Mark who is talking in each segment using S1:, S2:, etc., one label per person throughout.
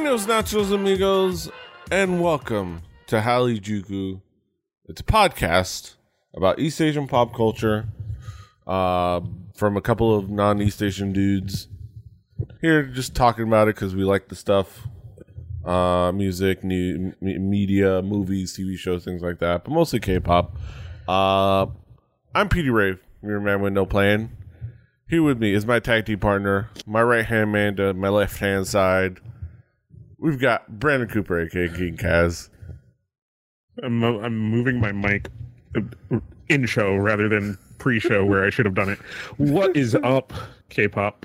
S1: Buenos nachos, amigos, and welcome to Hali Juku. It's a podcast about East Asian pop culture uh, from a couple of non East Asian dudes. Here, just talking about it because we like the stuff uh, music, new m- media, movies, TV shows, things like that, but mostly K pop. Uh, I'm Petey Rave, your man with no plan. Here with me is my tag team partner, my right hand man to my left hand side. We've got Brandon Cooper, aka King Kaz.
S2: I'm, I'm moving my mic uh, in show rather than pre show where I should have done it. What is up, K pop?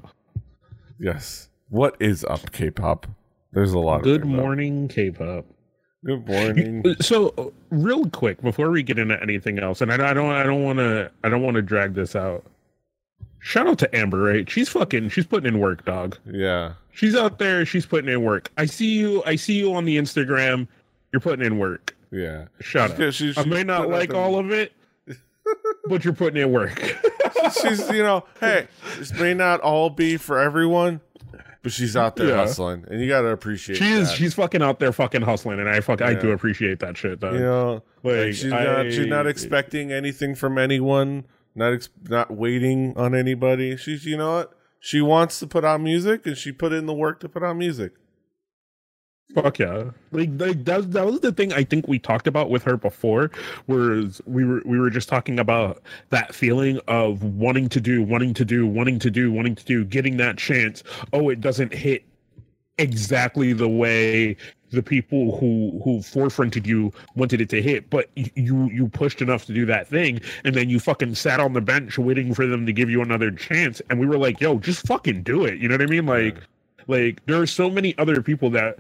S1: Yes. What is up, K pop? There's a lot
S2: Good morning, K pop.
S1: Good morning.
S2: So, uh, real quick, before we get into anything else, and I, I don't, I don't want to, I don't want to drag this out. Shout out to Amber, right? She's fucking, she's putting in work, dog.
S1: yeah.
S2: She's out there, she's putting in work. I see you, I see you on the Instagram. You're putting in work.
S1: Yeah.
S2: Shout out.
S1: Yeah, she-
S2: I may not like all of it, but you're putting in work.
S1: She's, you know, hey, this may not all be for everyone, but she's out there
S2: Yeah.
S1: hustling, and you got to appreciate
S2: She is.
S1: that.
S2: She's fucking out there fucking hustling, and I fuck. I do appreciate that shit. Though.
S1: you know, like,
S2: Like,
S1: she's not she's not expecting anything from anyone, not ex- not waiting on anybody. She's you know what she wants to put out music, and she put in the work to put out music.
S2: Fuck yeah! Like, like that, that was the thing I think we talked about with her before. Whereas we were we were just talking about that feeling of wanting to do, wanting to do, wanting to do, wanting to do, getting that chance. Oh, it doesn't hit exactly the way the people who who forefronted you wanted it to hit but you you pushed enough to do that thing and then you fucking sat on the bench waiting for them to give you another chance and we were like yo just fucking do it you know what i mean like like there are so many other people that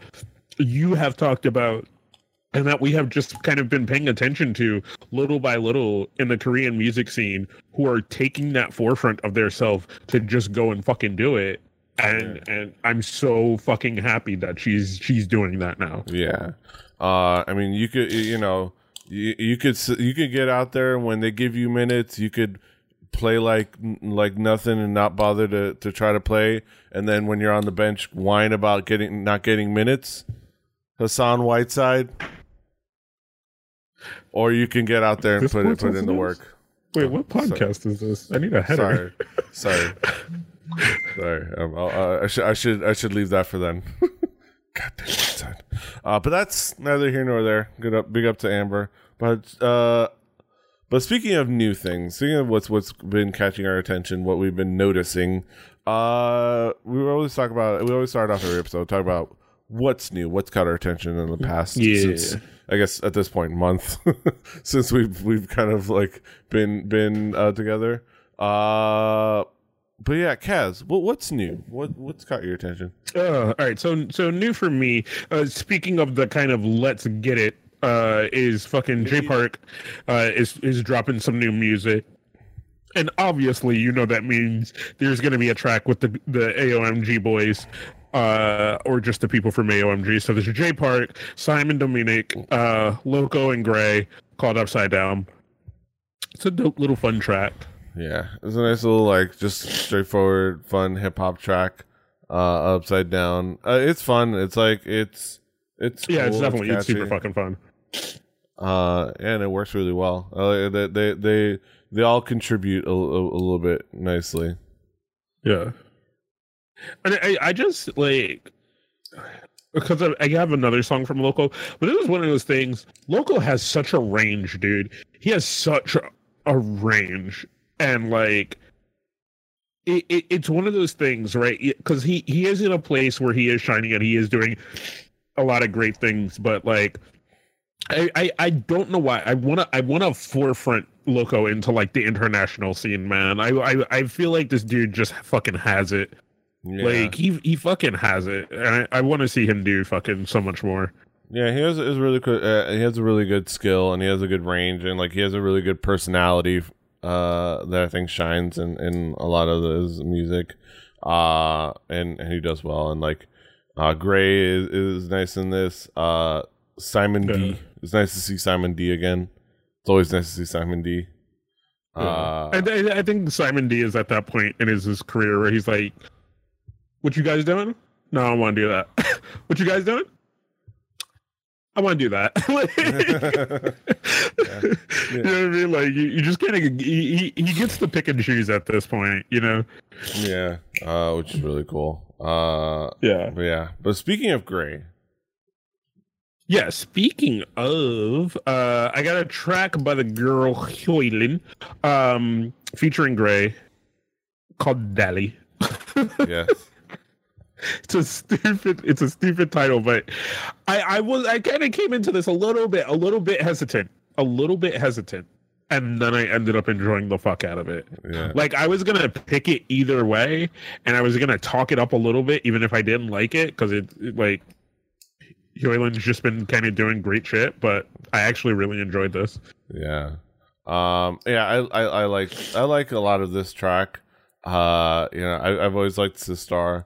S2: you have talked about and that we have just kind of been paying attention to little by little in the Korean music scene who are taking that forefront of their self to just go and fucking do it. And and I'm so fucking happy that she's she's doing that now.
S1: Yeah, uh, I mean, you could you know you, you could you could get out there when they give you minutes, you could play like like nothing and not bother to to try to play, and then when you're on the bench, whine about getting not getting minutes. Hassan Whiteside, or you can get out there and
S2: This
S1: put it put in the work.
S2: Wait, what podcast is this? I need a header.
S1: Sorry, sorry, sorry. Um, uh, I should I should I should leave that for then. God damn Whiteside. Uh, but that's neither here nor there. Good up, big up to Amber. But uh, but speaking of new things, speaking of what's what's been catching our attention, what we've been noticing, uh, we always talk about. We always start off every episode talk about what's new, what's caught our attention in the past.
S2: Yeah.
S1: Since, I guess at this point, month since we've we've kind of like been been uh, together. Uh, but yeah, Kaz, what what's new? What what's caught your attention?
S2: Uh, all right, so so new for me. Uh, speaking of the kind of let's get it, uh, is fucking J Park, uh, is is dropping some new music, and obviously you know that means there's gonna be a track with the the AOMG boys, uh, or just the people from AOMG. So there's J Park, Simon Dominic, uh, Loco and Gray called Upside Down. It's a dope little fun track.
S1: Yeah, it's a nice little like just straightforward, fun hip hop track. Uh, upside down. Uh, it's fun. It's like it's it's
S2: Yeah, it's definitely it's super fucking fun.
S1: Uh, and it works really well. Uh, they they they they all contribute a, a, a little bit nicely.
S2: Yeah. And I, I just like because I, have another song from Loco, but this is one of those things. Loco has such a range, dude. He has such a, a range, and like, it, it, it's one of those things, right? Because he he is in a place where he is shining and he is doing a lot of great things, but like, I I, I don't know why I want to I want to forefront Loco into like the international scene, man. I I I feel like this dude just fucking has it.
S1: Yeah.
S2: Like he he fucking has it, and I, I want to see him do fucking so much more.
S1: Yeah, he has is really good. Uh, he has a really good skill, and he has a good range, and like he has a really good personality uh, that I think shines in, in a lot of his music. Uh, and and he does well, and like uh, Gray is, is nice in this. Uh, Simon D. It's nice to see Simon D again. It's always nice to see Simon D. Uh,
S2: I, I, I think Simon D is at that point in his, his career where he's like, "What you guys doing? No, I want to do that. what you guys doing? I want to do that. You know what I mean? Like you, you just kind of he, he gets to pick and choose at this point. You know?
S1: Yeah, uh, which is really cool. Uh,
S2: Yeah.
S1: but yeah. But speaking of Gray,
S2: Yeah. Speaking of, uh, I got a track by the girl Hyolyn, um, featuring Gray, called Dally.
S1: yes,
S2: it's a stupid it's a stupid title but i i was i kind of came into this a little bit a little bit hesitant a little bit hesitant and then i ended up enjoying the fuck out of it
S1: yeah,
S2: like i was gonna pick it either way and i was gonna talk it up a little bit even if i didn't like it because it, it like Hyolyn's just been kind of doing great shit, but I actually really enjoyed this.
S1: yeah, um, yeah. I, I I like I like a lot of this track. Uh, you know, I, I've always liked Sistar.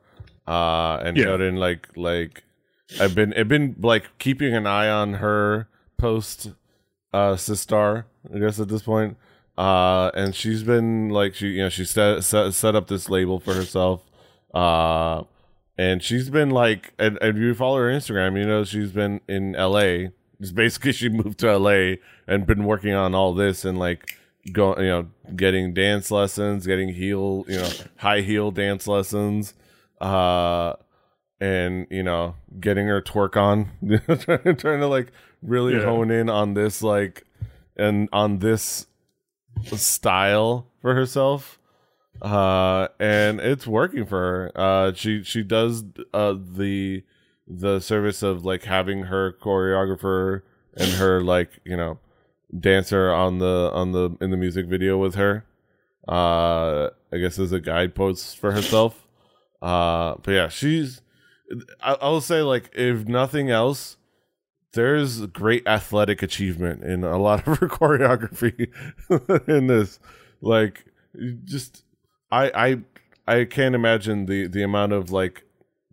S1: Uh, and
S2: Yeah.
S1: Like like I've been I've been like keeping an eye on her post uh Sistar, I guess at this point. Uh and she's been like she you know she set set, set up this label for herself. Uh and she's been like and, and you follow her Instagram, you know, she's been in LA. It's basically she moved to LA and been working on all this and like going you know, getting dance lessons, getting heel, you know, high heel dance lessons uh and you know getting her twerk on trying, trying to like really
S2: Yeah.
S1: hone in on this like and on this style for herself. Uh and it's working for her. Uh she she does uh the the service of like having her choreographer and her like you know dancer on the on the in the music video with her. Uh i guess as a guidepost for herself uh but yeah she's I, i'll say like if nothing else there's great athletic achievement in a lot of her choreography in this like just i i i can't imagine the the amount of like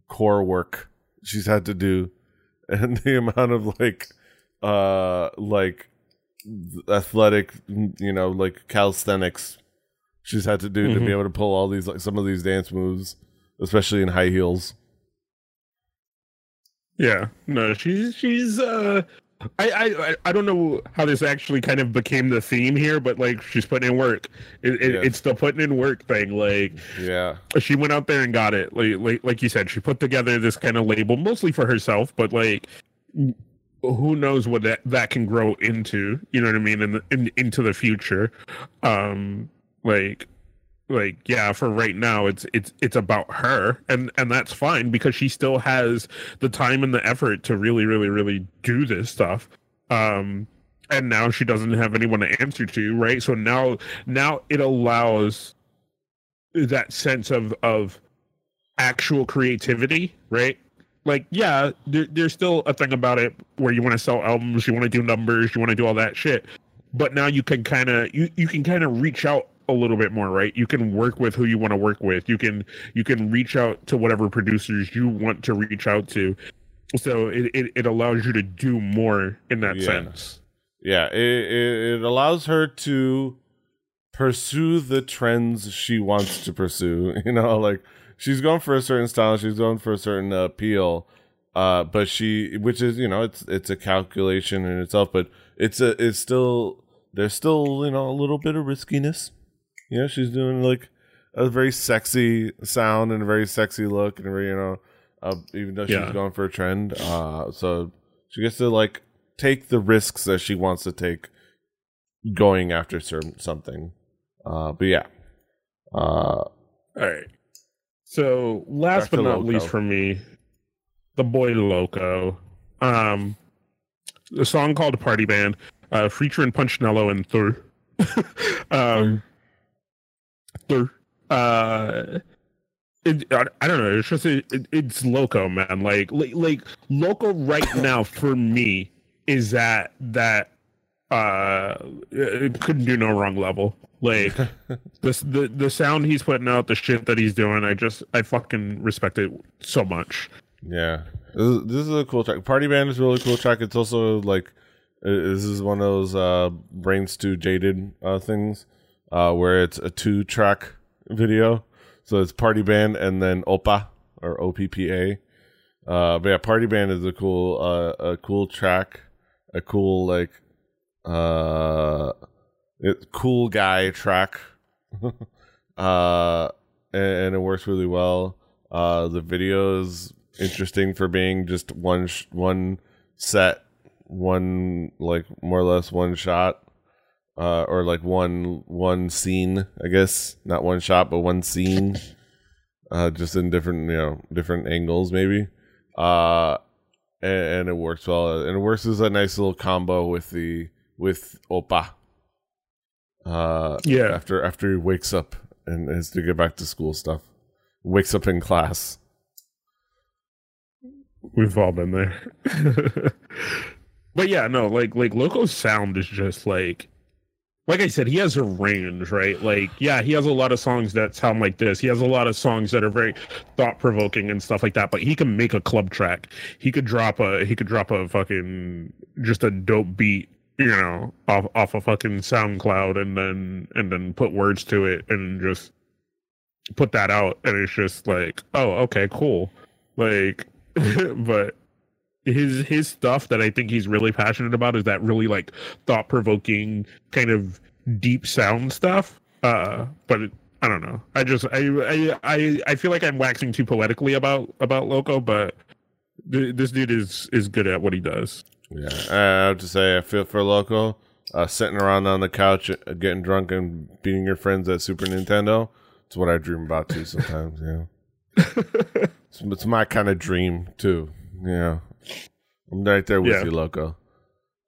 S1: core work she's had to do and the amount of like uh like athletic you know like calisthenics she's had to do to
S2: Mhm.
S1: be able to pull all these like some of these dance moves especially in high heels
S2: Yeah, no, she's she's uh I, I I- don't know how this actually kind of became the theme here, but like she's putting in work. It, it,
S1: Yeah.
S2: It's the putting in work thing. Like
S1: yeah
S2: she went out there and got it. Like like like you said, she put together this kind of label mostly for herself, but like who knows what that that can grow into? You know what I mean? In, the, in into the future, um, like like yeah for right now it's it's it's about her. And and that's fine because she still has the time and the effort to really really really do this stuff. Um and now she doesn't have anyone to answer to right? So now now it allows that sense of of actual creativity right? Like yeah there, there's still a thing about it where you want to sell albums you want to do numbers you want to do all that shit. But now you can kind of you, you can kind of reach out a little bit more right? You can work with who you want to work with. You can you can reach out to whatever producers you want to reach out to. So it, it, it allows you to do more in that
S1: Yeah.
S2: sense.
S1: Yeah it, it, it allows her to pursue the trends she wants to pursue you know like she's going for a certain style she's going for a certain appeal uh but she which is you know it's it's a calculation in itself but it's a it's still there's still you know a little bit of riskiness you know she's doing like a very sexy sound and a very sexy look and very you know uh, even though she's
S2: Yeah.
S1: going for a trend uh so she gets to like take the risks that she wants to take going after certain something. Uh but yeah. Uh
S2: all right so last but not
S1: Loco.
S2: least for me the boy loco. Um the song called party band uh featuring punchnello and thur um uh it, I, don't know. It's just it, it, it's loco, man. Like, like like loco right now for me is that that uh it couldn't do no wrong level. Like this the the sound he's putting out, the shit that he's doing. I just I fucking respect it so much.
S1: Yeah, this is, this is a cool track. Party Band is a really cool track. It's also like this is one of those uh, brains too jaded uh, things uh, where it's a two track video. So it's Party Band and then Oppa or O P P A, Uh, but yeah, Party Band is a cool, uh, a cool track, a cool like, uh, it, cool guy track. uh, and, and it works really well. Uh, the video is interesting for being just one sh- one set, one like more or less one shot, uh, or like one one scene. I guess not one shot, but one scene, uh, just in different you know different angles maybe. Uh, and, and it works well, and it works as a nice little combo with the with Oppa. Uh,
S2: Yeah.
S1: after after he wakes up and has to get back to school stuff, wakes up in class.
S2: We've all been there. but yeah, no, like like Loco's sound is just like like I said, he has a range, right? Like, yeah, he has a lot of songs that sound like this. He has a lot of songs that are very thought provoking and stuff like that. But he can make a club track. He could drop a he could drop a fucking just a dope beat, you know, off off a fucking SoundCloud and then and then put words to it and just put that out. And it's just like, oh, okay, cool. Like, but his his stuff that I think he's really passionate about is that really like thought provoking kind of deep sound stuff. Uh, but it, I don't know. I just I, I I I feel like I'm waxing too poetically about about Loco, but th- this dude is is good at what he does.
S1: Yeah, I have to say, I feel for Loco. Uh, sitting around on the couch, uh, getting drunk and beating your friends at Super Nintendo. It's what I dream about too sometimes. Yeah, it's, it's my kind of dream too. Yeah, I'm right there with
S2: Yeah.
S1: you, Loco.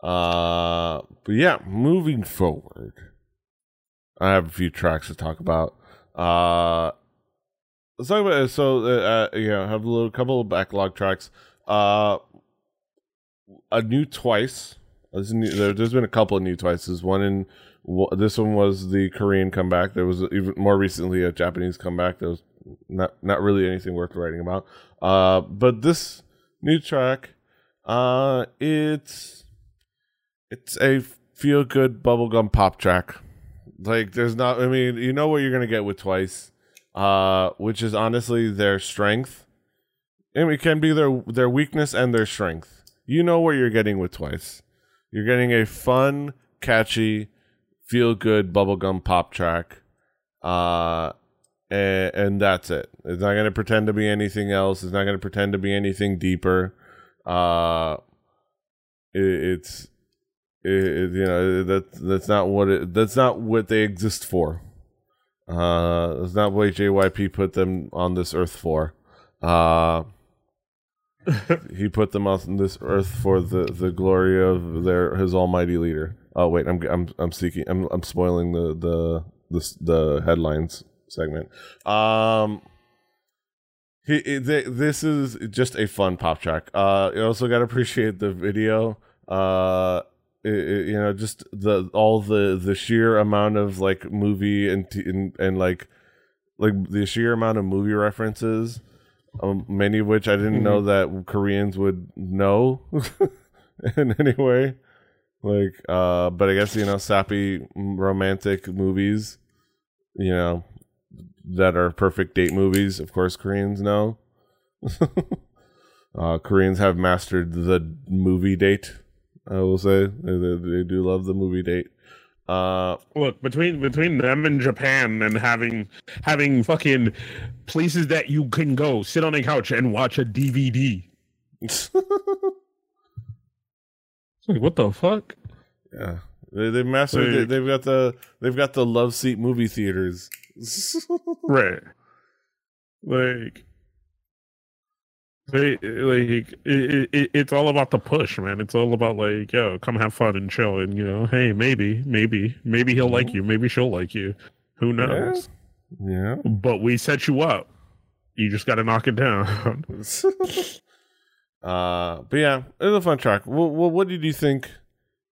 S1: Uh, but yeah, moving forward, I have a few tracks to talk about. Uh, let's talk about so uh, uh, yeah, I have a little couple of backlog tracks. Uh, a new twice. There's, new, there, there's been a couple of new twices. One in this one was the Korean comeback. There was even more recently a Japanese comeback. That was not not really anything worth writing about. Uh, but this new track, uh, it's it's a feel good bubblegum pop track. Like there's not. I mean, you know what you're gonna get with twice, uh, which is honestly their strength. And it can be their their weakness and their strength. You know what you're getting with twice. You're getting a fun, catchy, feel good bubblegum pop track. Uh and, and that's it. It's not gonna pretend to be anything else. It's not gonna pretend to be anything deeper. Uh it, it's it, it- you know that that's not what it that's not what they exist for. Uh that's not what JYP put them on this earth for. Uh he put them on this earth for the, the glory of their his almighty leader. Oh wait, I'm I'm I'm seeking I'm I'm spoiling the the the, the headlines segment. Um he, th- this is just a fun pop track. Uh you also got to appreciate the video. Uh it, it- you know just the all the the sheer amount of like movie and t- and, and like like the sheer amount of movie references um, many of which I didn't know that Koreans would know in any way. Like, uh, but I guess you know, sappy romantic movies, you know, that are perfect date movies. Of course, Koreans know. uh, Koreans have mastered the movie date. I will say they, they, they do love the movie date. Uh,
S2: Look between between them and Japan and having having fucking places that you can go sit on a couch and watch a DVD. It's like what the fuck?
S1: yeah, they they mastered.
S2: Like-
S1: it. They've got the they've got the love seat movie theaters.
S2: Right. Like they like it, it, it's all about the push, man. It's all about like, yo, come have fun and chill, and you know, hey, maybe, maybe, maybe he'll like you, maybe she'll like you. Who knows?
S1: yeah.
S2: But we set you up. You just got to knock it down.
S1: uh, but yeah, it's a fun track. What, what, what did you think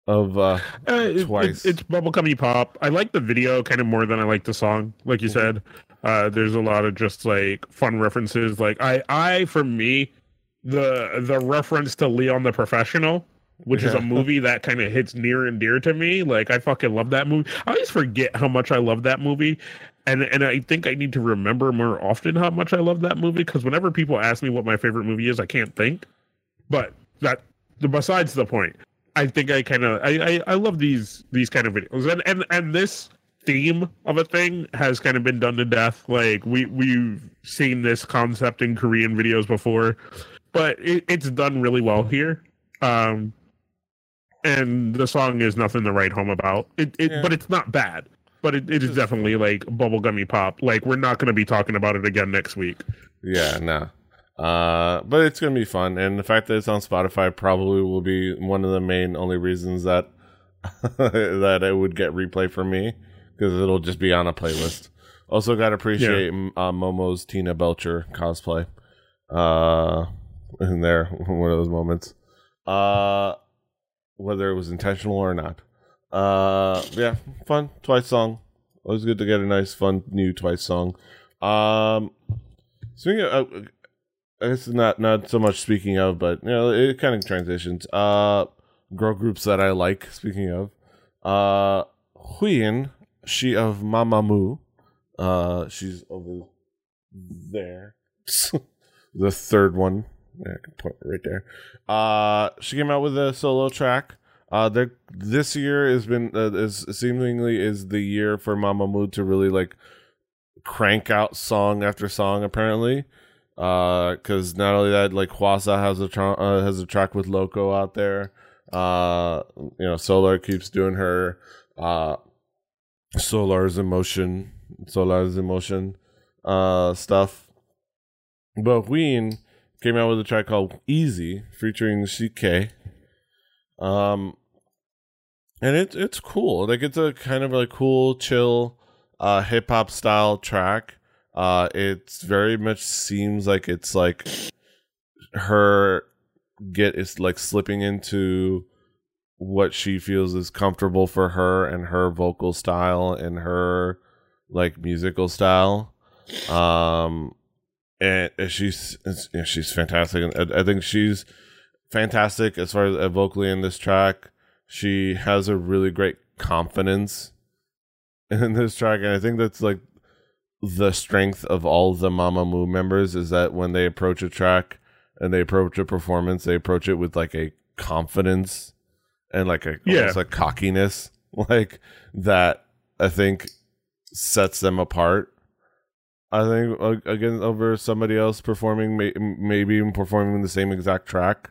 S1: of? Uh,
S2: Uh, it-
S1: Twice.
S2: It, it's bubblegummy pop. I like the video kind of more than I like the song. Like you said, uh, there's a lot of just like fun references. Like I, I for me, the the reference to Leon the Professional, which is a movie that kind of hits near and dear to me. Like I fucking love that movie. I always forget how much I love that movie. and and I think I need to remember more often how much I love that movie because whenever people ask me what my favorite movie is, I can't think. But that besides the point, I think I kind of I, I I love these these kind of videos and and and this theme of a thing has kind of been done to death. Like we we've seen this concept in Korean videos before, but it, it's done really well here. Um, and the song is nothing to write home about. It, it
S1: Yeah.
S2: but it's not bad. But it, it is definitely like bubblegummy pop. Like we're not going to be talking about it again next week.
S1: Yeah, no. Uh, but it's gonna be fun, and the fact that it's on Spotify probably will be one of the main only reasons that that it would get replay for me because it'll just be on a playlist. Also, got to appreciate m uh, Momo's Tina Belcher cosplay. Uh, in there, one of those moments. Uh, whether it was intentional or not. Uh, yeah, fun Twice song. Always good to get a nice, fun new Twice song. Um, speaking of, uh, I guess not not so much speaking of, but you know, it kind of transitions. Uh, girl groups that I like. Speaking of, uh, Wheein, she of Mamamoo. Uh, she's over there. the third one. I can right there. Uh, she came out with a solo track. Uh, this year has been uh, is seemingly is the year for Mamamoo to really like crank out song after song. Apparently, because not only that, like Hwasa has a uh, has a track with Loco out there. Uh, you know, Solar keeps doing her uh, Solar's emotion, Solar's emotion uh, stuff. But Wheein came out with a track called Easy featuring Sik-K. Um, and it's it's cool. Like it's a kind of like cool, chill, uh, hip hop style track. Uh, it's very much seems like it's like her get is like slipping into what she feels is comfortable for her and her vocal style and her like musical style. Um, and she's you know, she's fantastic, and I, I think she's fantastic as far as uh, vocally in this track. She has a really great confidence in this track, and I think that's like the strength of all the Mamamoo members is that when they approach a track and they approach a performance, they approach it with like a confidence and like a
S2: Yeah.
S1: like cockiness, like that. I think sets them apart. I think again over somebody else performing, may, maybe even performing the same exact track,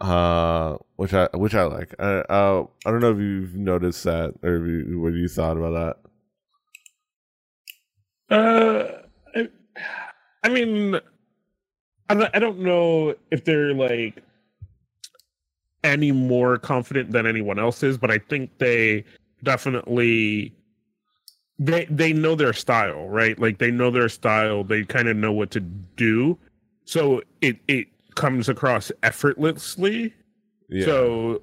S1: uh, which I which I like. I uh, I don't know if you've noticed that or if you, what you thought about that.
S2: Uh, I, I mean, I don't, I don't know if they're like any more confident than anyone else is, but I think they definitely they they know their style, right? Like they know their style. They kind of know what to do, so it it comes across effortlessly.
S1: Yeah,
S2: So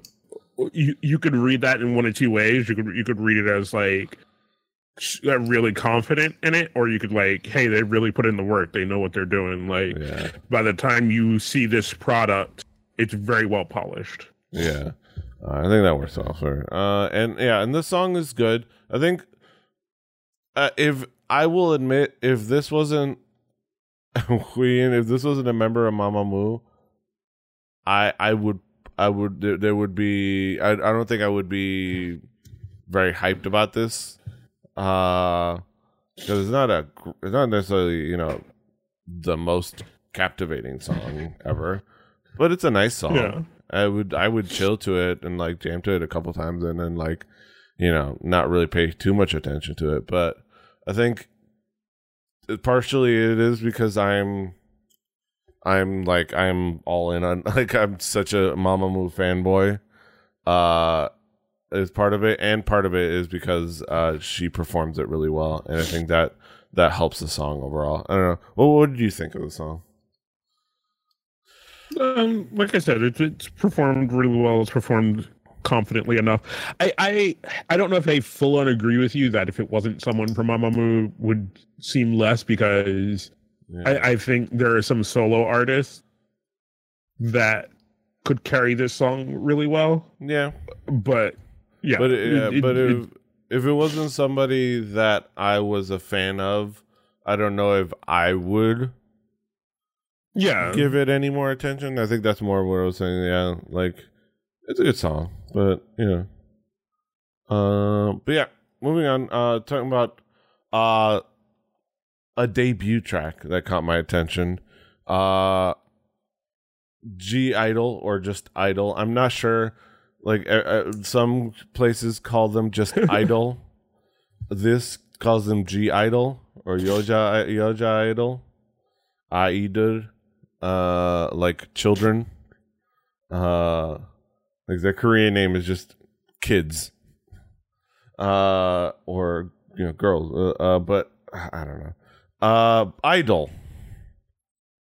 S2: you you could read that in one of two ways. You could you could read it as like really confident in it, or you could like, hey, they really put in the work. They know what they're doing. Like
S1: yeah,
S2: by the time you see this product, it's very well polished.
S1: yeah. Uh, I think that works well for. Uh, and yeah, and the song is good. I think uh, if I will admit, if this wasn't Wheein, if this wasn't a member of Mamamoo, I I would I would there, there would be I I don't think I would be very hyped about this. Uh because it's not a it's not necessarily, you know, the most captivating song ever. But it's a nice song.
S2: Yeah.
S1: I would I would chill to it and like jam to it a couple times and then like you know not really pay too much attention to it. But I think partially it is because I'm I'm like I'm all in on like I'm such a Mamamoo fanboy. Uh is part of it and part of it is because uh she performs it really well and I think that that helps the song overall. I don't know. What what did you think of the song?
S2: Um, like I said, it's it's performed really well. It's performed confidently enough. I I I don't know if I full on agree with you that if it wasn't someone from Mamamoo would seem less because
S1: Yeah.
S2: I, I think there are some solo artists that could carry this song really well.
S1: yeah.
S2: But yeah,
S1: but it, yeah,
S2: it-
S1: but
S2: it-
S1: if if it wasn't somebody that I was a fan of, I don't know if I would
S2: Yeah.
S1: give it any more attention. I think that's more what I was saying. Yeah, like it's a good song, but you know. Uh, but yeah, moving on. Uh, talking about uh a debut track that caught my attention. Uh, G Idol or just Idol. I'm not sure. Like uh, uh, some places call them just Idol. This calls them G Idol or Yoja Yoja Idol. Idol uh like children. Uh like their korean name is just kids. Uh or you know girls. Uh, uh but i don't know. Uh idol.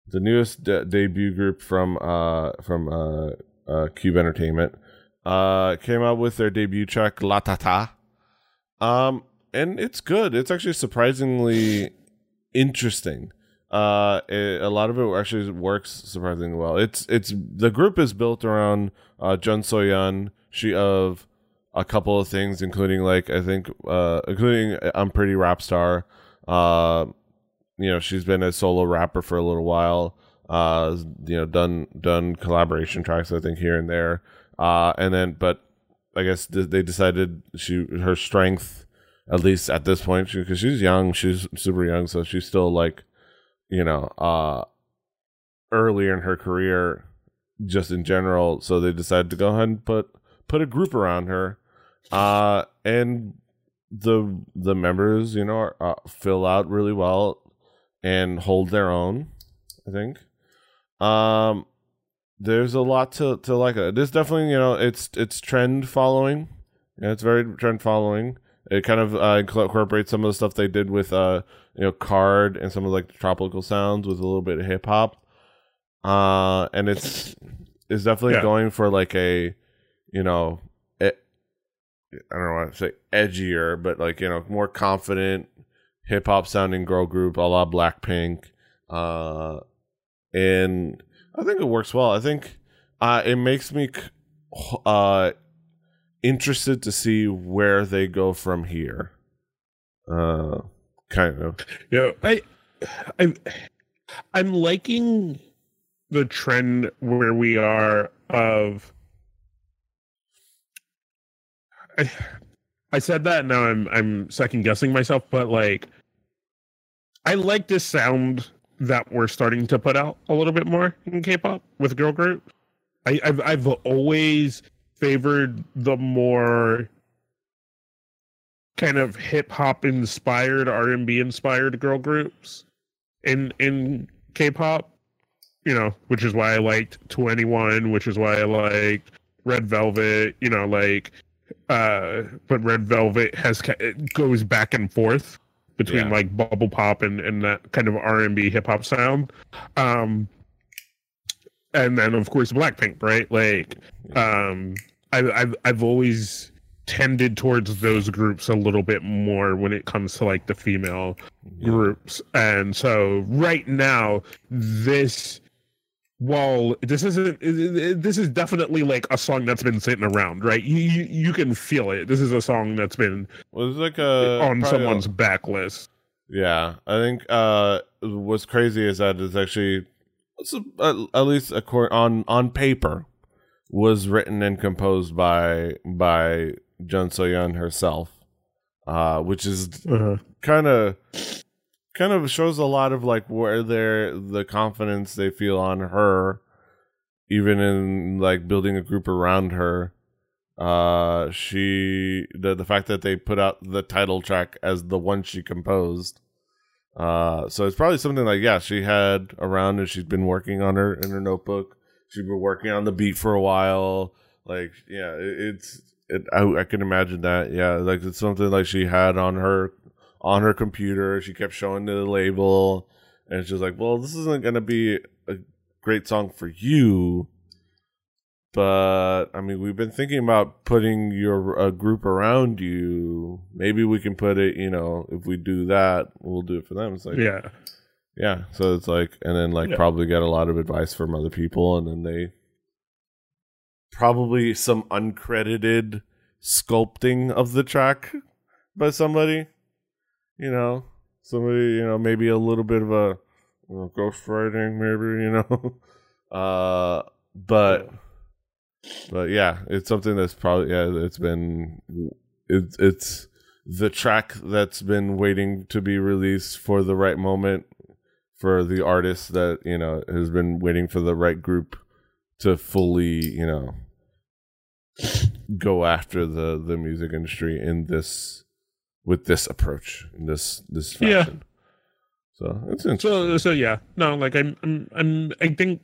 S1: The newest de- debut group from uh from uh uh cube entertainment uh came out with their debut track la tata um and it's good. It's actually surprisingly interesting. Uh it, a lot of it actually works surprisingly well. It's it's the group is built around uh jeon soyeon she of a couple of things including like i think uh including Unpretty Rapstar. Uh you know she's been a solo rapper for a little while. Uh you know done done collaboration tracks i think here and there uh and then but i guess they decided she her strength at least at this point because she's young she's super young so she's still like you know, uh, earlier in her career, just in general. So they decided to go ahead and put put a group around her, uh, and the the members, you know, are, uh, fill out really well and hold their own. I think. Um, there's a lot to to like. It is definitely you know it's it's trend following. Yeah, it's very trend following. It kind of uh, incorporates some of the stuff they did with uh you know KARD and some of like the tropical sounds with a little bit of hip hop uh and it's it's definitely
S2: Yeah.
S1: going for like a you know I don't want to say edgier but like you know more confident hip hop sounding girl group a la blackpink uh and i think it works well i think uh it makes me uh interested to see where they go from here uh kind of
S2: Yeah, I, I, I'm liking the trend where we are of. I, I said that now I'm I'm second guessing myself, but like, I like this sound that we're starting to put out a little bit more in K-pop with girl group. I, I've I've always favored the more kind of hip hop inspired, R and B inspired girl groups in in K-pop. You know, which is why I liked 2NE1, which is why I liked Red Velvet. You know, like, uh, but Red Velvet has it goes back and forth between
S1: Yeah.
S2: like bubble pop and and that kind of R and B hip hop sound. Um, and then of course Blackpink, right? Like, um, I, I've I've always tended towards those groups a little bit more when it comes to like the female groups and so right now this while this isn't this is definitely like a song that's been sitting around right? You you, you can feel it. This is a song that's been
S1: well, like a
S2: on
S1: probably a-
S2: someone's backlist
S1: Yeah, I think uh, what's crazy is that it's actually it's a, at, least on on paper was written and composed by by Jeon Soyeon herself, uh, which is kind of kind of shows a lot of like where their the confidence they feel on her, even in like building a group around her. Uh, she the the fact that they put out the title track as the one she composed. Uh, so it's probably something like yeah, she had around and she's been working on her in her notebook. She's been working on the beat for a while. Like yeah, it, it's it. I, I can imagine that. Yeah, like it's something like she had on her on her computer. She kept showing the label, and she's like, "Well, this isn't gonna be a great song for you." But I mean, we've been thinking about putting your a group around you. Maybe we can put it. You know, if we do that, we'll do it for them. It's like,
S2: yeah
S1: yeah. So it's like, and then like
S2: Yeah.
S1: probably get a lot of advice from other people, and then they probably some uncredited sculpting of the track by somebody, you know, somebody, you know, maybe a little bit of a you know, ghostwriting, maybe, you know. uh, but, but yeah, it's something that's probably yeah, it's been it's it's the track that's been waiting to be released for the right moment for the artist that you know has been waiting for the right group to fully you know go after the the music industry in this with this approach in this this fashion. Yeah. So it's interesting.
S2: So so yeah, no, like I'm I'm, I'm I think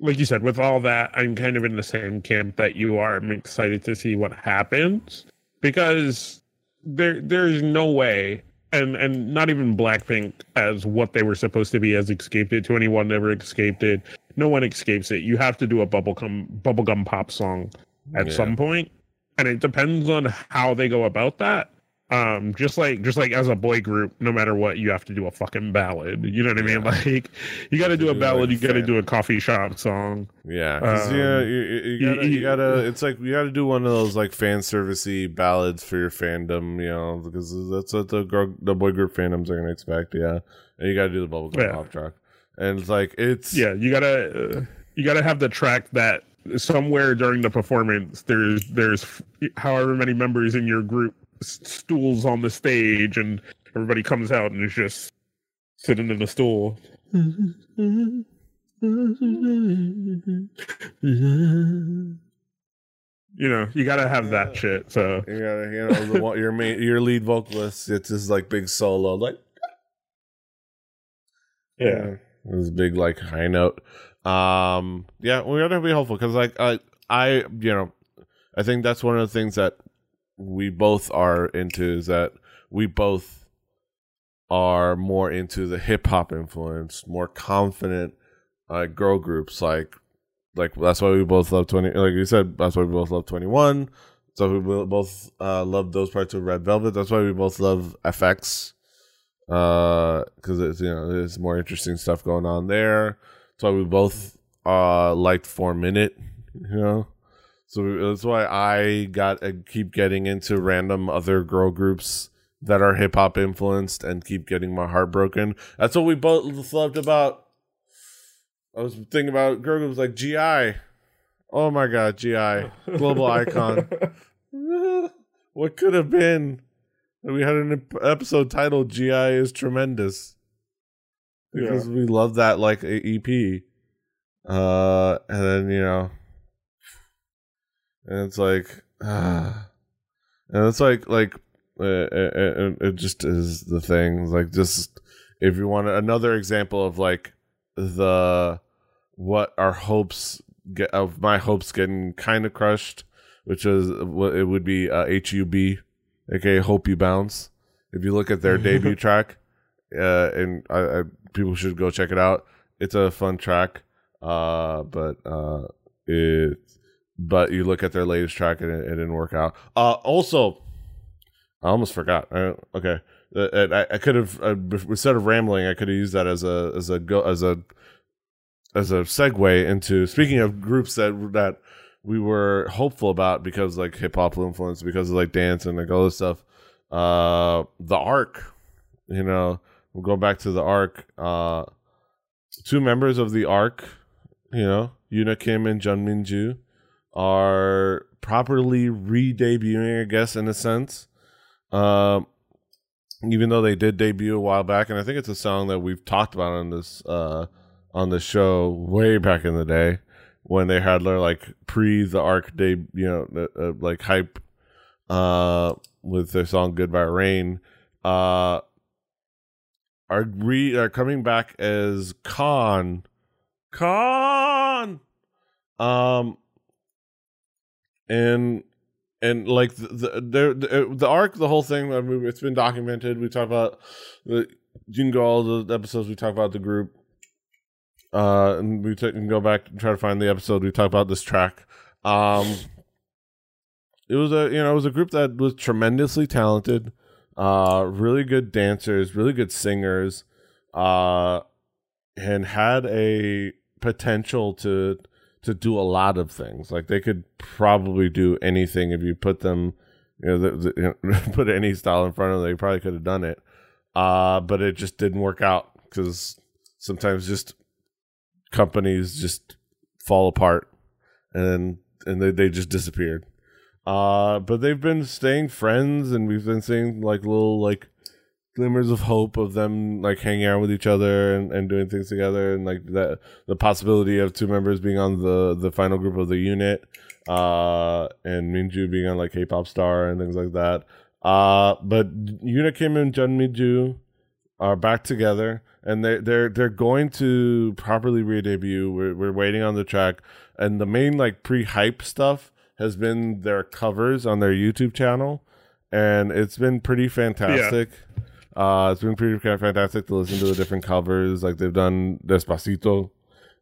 S2: like you said, with all that, I'm kind of in the same camp that you are. I'm excited to see what happens because there there's no way and and not even Blackpink as what they were supposed to be has escaped it. 2NE1 never escaped it. No one escapes it. You have to do a bubblegum bubblegum pop song at yeah. some point, and it depends on how they go about that. Um, just like just like as a boy group, no matter what, you have to do a fucking ballad. You know what I mean? Like you got to do a ballad, like you got to do a coffee shop song.
S1: Yeah, um, yeah, you, you, gotta, you, gotta. It's like you gotta do one of those like fan servicey ballads for your fandom. You know, because that's what the girl, the boy group fandoms are gonna expect. Yeah, and you gotta do the bubblegum yeah. pop track, and it's like it's
S2: yeah, you gotta uh, you gotta have the track that somewhere during the performance there's there's however many members in your group stools on the stage and everybody comes out and is just sitting in a stool. you know, you gotta have that shit. So
S1: you gotta, you know, the, your main, your lead vocalist, it's just like big solo, like
S2: yeah,
S1: this big like high note. Um, yeah, we gotta be hopeful because like I, I, you know, I think that's one of the things that we both are into is that we both are more into the hip hop influence, more confident uh, girl groups like like that's why we both love 20 like you said that's why we both love 2NE1 so we both uh, love those parts of red velvet. That's why we both love f(x) uh, because uh, it's you know there's more interesting stuff going on there. That's why we both uh liked 4Minute you know so that's why I got uh, keep getting into random other girl groups that are hip hop influenced and keep getting my heart broken. That's what we both loved about. I was thinking about girl groups like GI. Oh my god, GI, global icon. what could have been? We had an episode titled "GI is tremendous" because yeah. we love that like EP. Uh, and then you know and it's like, ah. and it's like like uh, it, uh, uh, it just is the thing. Like just if you want another example of like the what our hopes get of my hopes getting kind of crushed, which is what it would be uh, HUB, aka Hope You Bounce. If you look at their debut track, uh, and I, I, people should go check it out. It's a fun track, uh, but uh, it but you look at their latest track and it, it didn't work out. Uh, also, I almost forgot. I, okay, uh, I, I could have uh, instead of rambling, I could have used that as a as a go as a as a segue into speaking of groups that that we were hopeful about because like hip hop influence, because of like dance and like all this stuff. Uh, the Ark, you know, we'll go back to the Ark. Uh, two members of the Ark, you know, Yuna Kim and Jung Min are properly re-debuting, I guess, in a sense. Um, even though they did debut a while back, and I think it's a song that we've talked about on this uh, on the show way back in the day when they had their like pre the ark day, you know, uh, like hype uh, with their song "Goodbye Rain." Uh, are re are coming back as Khan, Khan. Um, and and like the the the, the ark, the whole thing. I mean, it's been documented. We talk about the you can go all the episodes. We talk about the group. Uh, and we t- can go back and try to find the episode. We talk about this track. Um, it was a you know it was a group that was tremendously talented. Uh, really good dancers, really good singers. Uh, and had a potential to to do a lot of things. Like they could probably do anything if you put them you know, the, the, you know, put any style in front of them, they probably could have done it. Uh, but it just didn't work out because sometimes just companies just fall apart and and they, they just disappeared. Uh, but they've been staying friends, and we've been seeing like little like glimmers of hope of them like hanging out with each other and, and doing things together, and like that the possibility of two members being on the the final group of the unit, uh, and Minju being on like K-pop star and things like that. Uh, but Yuna Kim and Jun Minju are back together, and they they're they're going to properly re-debut. We're we're waiting on the track, and the main like pre-hype stuff has been their covers on their YouTube channel, and it's been pretty fantastic. Uh, it's been pretty kind of fantastic to listen to the different covers. Like they've done Despacito.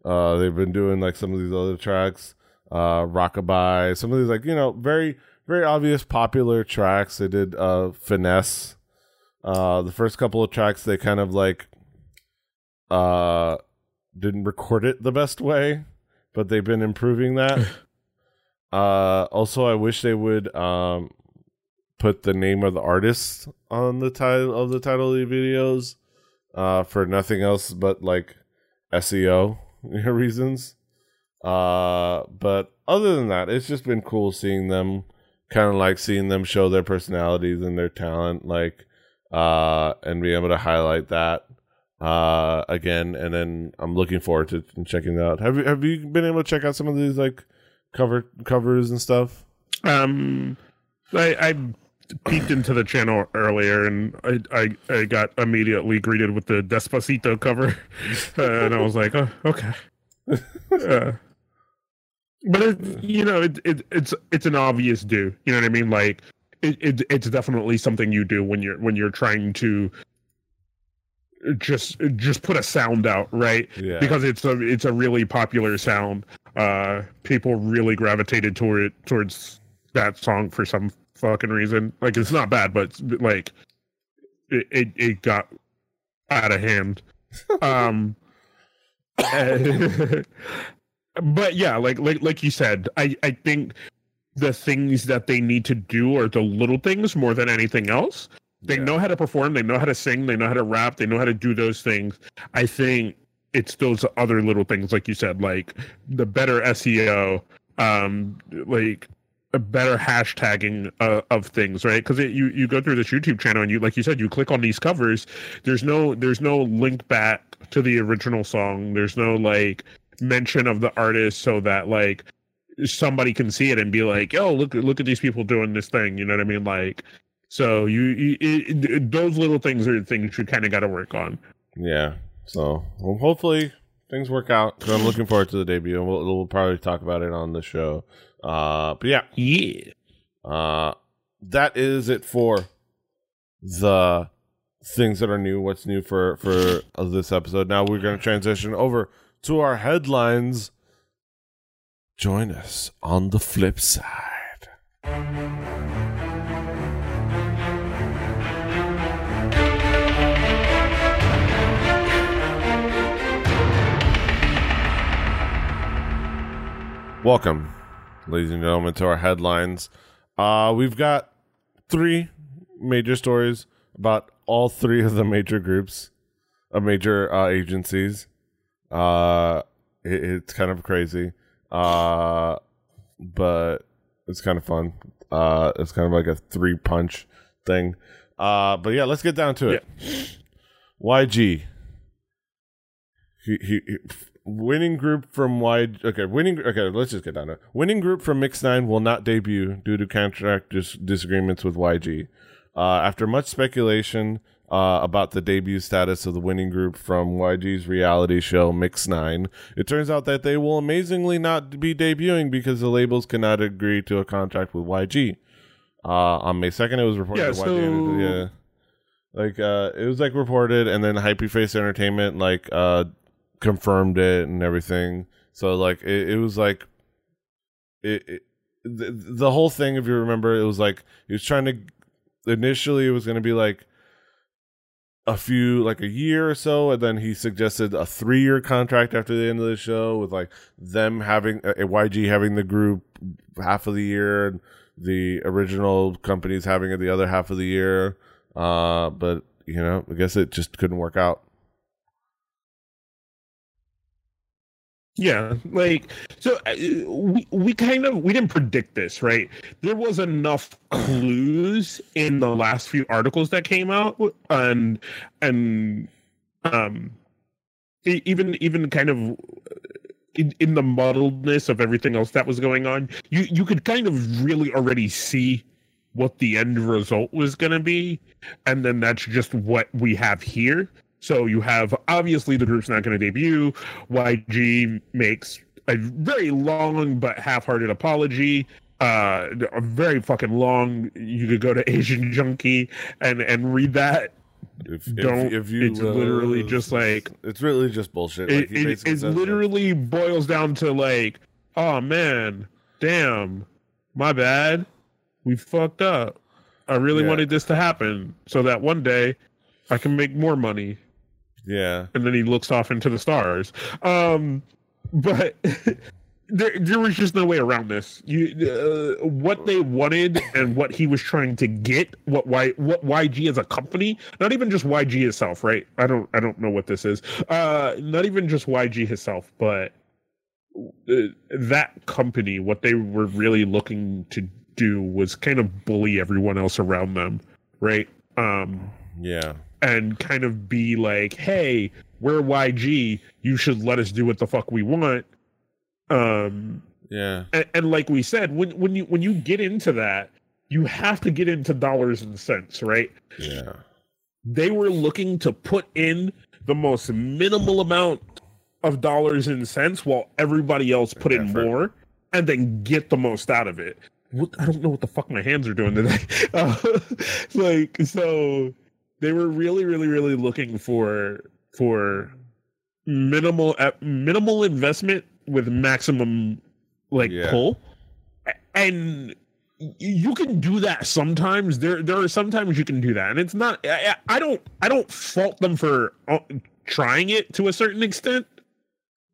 S1: Uh, they've been doing like some of these other tracks, uh, Rockabye, some of these like you know very very obvious popular tracks. They did uh, Finesse. Uh, the first couple of tracks they kind of like uh didn't record it the best way, but they've been improving that. uh, also, I wish they would um put the name of the artist on the title of the title of the videos uh, for nothing else but like SEO reasons. Uh, but other than that, it's just been cool seeing them, kind of like seeing them show their personalities and their talent, like, uh, and be able to highlight that uh again. And then i'm looking forward to checking out. Have you have you been able to check out some of these like cover covers and stuff?
S2: Um, I, I peeked into the channel earlier, and I, I, I got immediately greeted with the Despacito cover, uh, and I was like, oh, okay. Uh, but it, you know, it, it, it's it's an obvious do. You know what I mean? Like, it, it it's definitely something you do when you're when you're trying to just just put a sound out, right?
S1: yeah
S2: because it's a it's a really popular sound. Uh, people really gravitated toward towards that song for some fucking reason. Like it's not bad, but like it it, it got out of hand. Um, but yeah, like like like you said, I I think the things that they need to do are the little things more than anything else. They
S1: Yeah.
S2: know how to perform, they know how to sing, they know how to rap, they know how to do those things. I think it's those other little things, like you said, like the better SEO, um, like a better hashtagging uh, of things, right? Because you you go through this YouTube channel and you, like you said, you click on these covers. There's no there's no link back to the original song. There's no like mention of the artist so that like somebody can see it and be like, "Oh, look look at these people doing this thing." You know what I mean? Like, so you, you it, it- those little things are things you kind of got to work on.
S1: Yeah. So well, hopefully things work out. I'm looking forward to the debut, and we'll, we'll probably talk about it on the show. Uh, but yeah,
S2: Yeah.
S1: uh, that is it for the things that are new. What's new for for this episode? Now we're going to transition over to our headlines. Join us on the flip side. Welcome, ladies and gentlemen, to our headlines. Uh, we've got three major stories about all three of the major groups, uh, major uh, agencies. Uh, it, it's kind of crazy, uh, but it's kind of fun. Uh, it's kind of like a three punch thing. Uh, but yeah, let's get down to it. YG. He, he, he- winning group from YG. Okay, winning. Okay, let's just get down to it. Winning group from Mix Nine will not debut due to contract dis- disagreements with YG. Uh, after much speculation uh, about the debut status of the winning group from YG's reality show Mix Nine, it turns out that they will amazingly not be debuting because the labels cannot agree to a contract with YG. Uh, on May second, it was reported.
S2: Yeah,
S1: YG
S2: so-
S1: yeah, like uh, it was like reported, and then Happy Face Entertainment like uh confirmed it and everything. So like it, it was like it, it the, the whole thing. If you remember, it was like he was trying to initially it was going to be like a few like a year or so and then he suggested a three year contract after the end of the show with like them having uh, YG having the group half of the year and the original companies having it the other half of the year. Uh, but you know, I guess it just couldn't work out.
S2: Yeah, like so uh, we we kind of we didn't predict this, right? There was enough clues in the last few articles that came out and and um even even kind of in, in the muddledness of everything else that was going on, you you could kind of really already see what the end result was going to be, and then that's just what we have here. So you have obviously the group's not going to debut. YG makes a very long but half-hearted apology. Uh, a very fucking long. You could go to Asian Junkie and and read that.
S1: If,
S2: Don't.
S1: if, if you,
S2: it's literally just like
S1: it's really just bullshit.
S2: it,
S1: Like,
S2: it, it
S1: like,
S2: literally boils down to like, oh man, damn, my bad, we fucked up. I really
S1: Yeah.
S2: wanted this to happen so that one day I can make more money.
S1: Yeah,
S2: And then he looks off into the stars. Um, but there, there was just no way around this. You, uh, what they wanted and what he was trying to get, what why what YG as a company, not even just YG itself, right? I don't I don't know what this is. Uh, not even just YG itself, but uh, that company, what they were really looking to do was kind of bully everyone else around them, right? Um,
S1: yeah,
S2: and kind of be like, "Hey, we're YG. You should let us do what the fuck we want." Um,
S1: yeah,
S2: and, and like we said, when when you when you get into that, you have to get into dollars and cents, right?
S1: yeah,
S2: They were looking to put in the most minimal amount of dollars and cents, while everybody else put in
S1: Effort.
S2: more, and then get the most out of it. What, I don't know what the fuck my hands are doing today. Uh, like so, they were really, really, really looking for for minimal uh, minimal investment with maximum like
S1: Yeah.
S2: pull, and you can do that sometimes. There, there are sometimes you can do that, and it's not. I, I don't, I don't fault them for uh, trying it to a certain extent.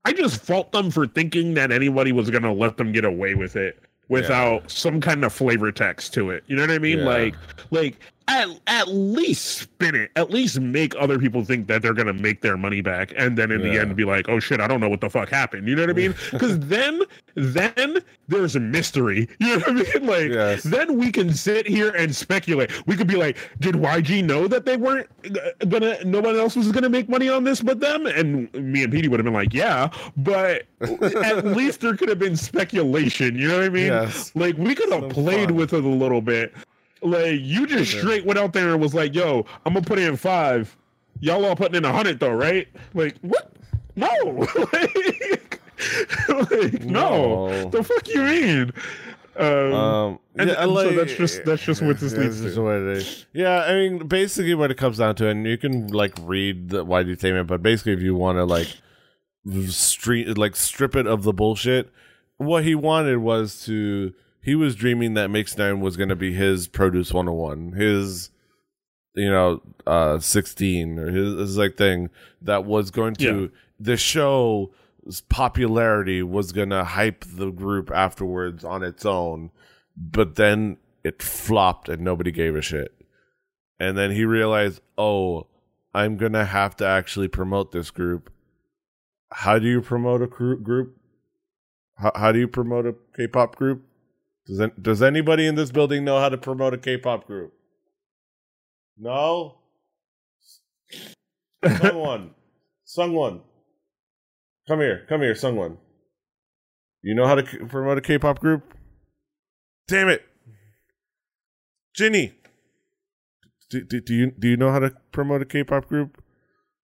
S2: I just fault them for thinking that anybody was gonna let them get away with it without some kind of flavor text to it. You know what I mean?
S1: Yeah.
S2: Like, like at at least spin it. At least make other people think that they're gonna make their money back, and then in the end be like, oh shit, I don't know what the fuck happened. You know what I mean? Because then, then there's a mystery. You know what I mean? Like,
S1: Yes.
S2: then we can sit here and speculate. We could be like, did YG know that they weren't uh, gonna, no one else was gonna make money on this but them? And me and Petey would have been like, yeah, but at least there could have been speculation. You know what I mean?
S1: Yes.
S2: Like we could have
S1: So
S2: played
S1: fun.
S2: with it a little bit. Like you just straight went out there and was like, yo, I'm gonna put in five. Y'all all putting in a hundred though, right? Like what? No. like, like, no.
S1: No.
S2: The fuck you mean? Um,
S1: Um,
S2: and-
S1: yeah,
S2: and so
S1: like,
S2: that's just- that's just what this
S1: yeah,
S2: leads to.
S1: what it is. Yeah, I mean, basically, what it comes down to, and you can like read the YG statement, but basically, if you want to like street, like strip it of the bullshit, what he wanted was to. He was dreaming that Mix Nine was going to be his Produce 101, his, you know, uh, 16 or his, his like thing that was going to
S2: Yeah.
S1: the show's popularity was going to hype the group afterwards on its own but then it flopped and nobody gave a shit. And then he realized, oh, I'm gonna have to actually promote this group. How do you promote a group? How, how do you promote a K-pop group? Does does anybody in this building know how to promote a K-pop group? No. Someone, someone, come here, come here, someone. You know how to k- promote a K-pop group? Damn it, Ginny. Do, do, do you do you know how to promote a K-pop group?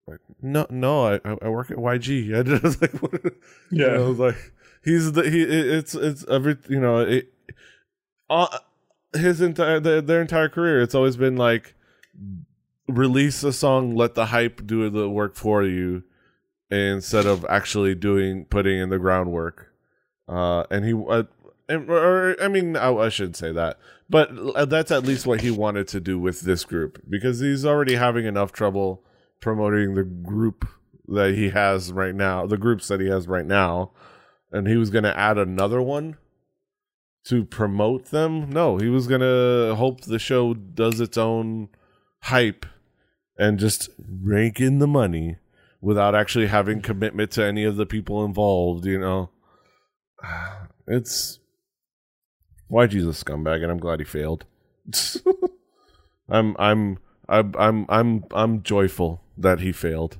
S1: Like, no, no, I I I work at YG. I just like, what,
S2: Yeah.
S1: I was like, he's the he. It's it's every you know it. Uh, his entire their, their entire career, it's always been like release a song, let the hype do the work for you, instead of actually doing putting in the groundwork. Uh, and he, uh, and, or I mean, I, I shouldn't say that, but that's at least what he wanted to do with this group because he's already having enough trouble promoting the group that he has right now, the groups that he has right now, and he was going to add another one. To promote them. No, he was gonna hope the show does its own hype and just rake in the money without actually having commitment to any of the people involved. You know, it's why Jesus scumbag, and I'm glad he failed. I'm I'm I'm I'm I'm I'm joyful that he failed.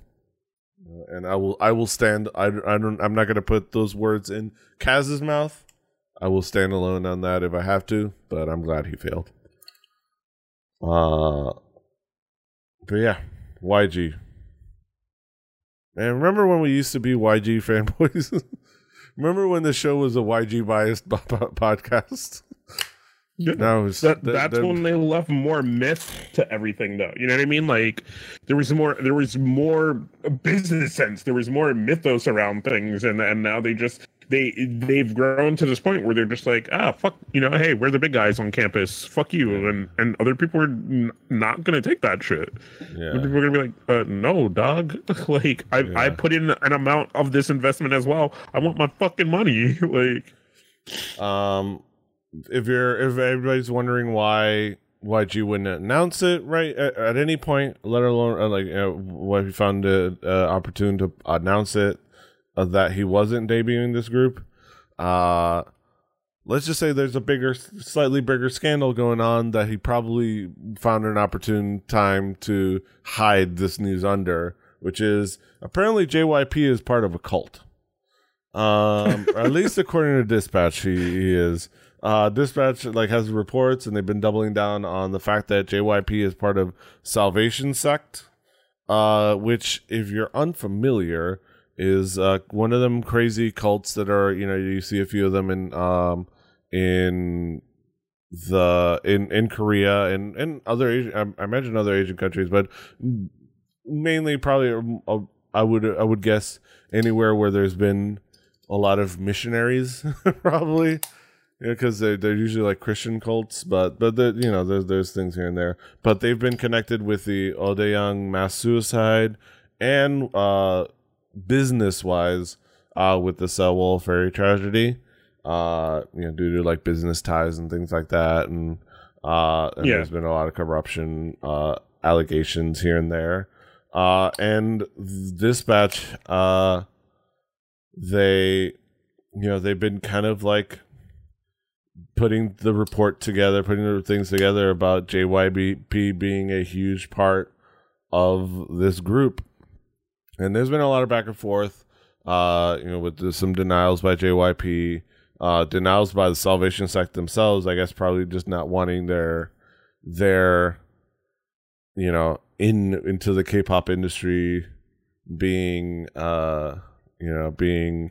S1: Uh, and I will I will stand I, I don't I'm not going to put those words in Kaz's mouth. I will stand alone on that if I have to, but I'm glad he failed. Uh but yeah, YG. And remember when we used to be YG fanboys? remember when the show was a YG biased podcast?
S2: Yeah. No, that, that's when they left more myth to everything, though. You know what I mean? Like there was more, there was more business sense, there was more mythos around things, and and now they just they they've grown to this point where they're just like ah fuck you know hey we're the big guys on campus. Fuck you. And and other people are n- not gonna take that shit. Yeah. people are gonna be like uh, no dog. Like I yeah. I put in an amount of this investment as well. I want my fucking money. Like
S1: um if you're if everybody's wondering why why you wouldn't announce it right at, at any point let alone uh, like uh, why you found it uh, opportune to announce it that he wasn't debuting this group. Uh let's just say there's a bigger slightly bigger scandal going on that he probably found an opportune time to hide this news under which is apparently JYP is part of a cult. Um at least according to dispatch he, he is. Uh, Dispatch like has reports, and they've been doubling down on the fact that JYP is part of Salvation Sect, uh, which, if you're unfamiliar, is uh, one of them crazy cults that are you know you see a few of them in um in the in in Korea and and other Asian, I, imagine other Asian countries, but mainly probably uh, I would I would guess anywhere where there's been a lot of missionaries probably because they're they're usually like Christian cults, but but you know there's there's things here and there. But they've been connected with the Odaeyang mass suicide and uh, business wise uh, with the Sewol ferry tragedy. Uh, you know, due to like business ties and things like that, and uh, and yeah. there's been a lot of corruption uh, allegations here and there. Uh, and Dispatch, uh, they, you know, they've been kind of like putting the report together, putting the things together about JYP being a huge part of this group. And there's been a lot of back and forth, uh, you know, with the, some denials by JYP, uh, denials by the Salvation Sect themselves. I guess probably just not wanting their their, you know, in into the K-pop industry being, uh, you know, being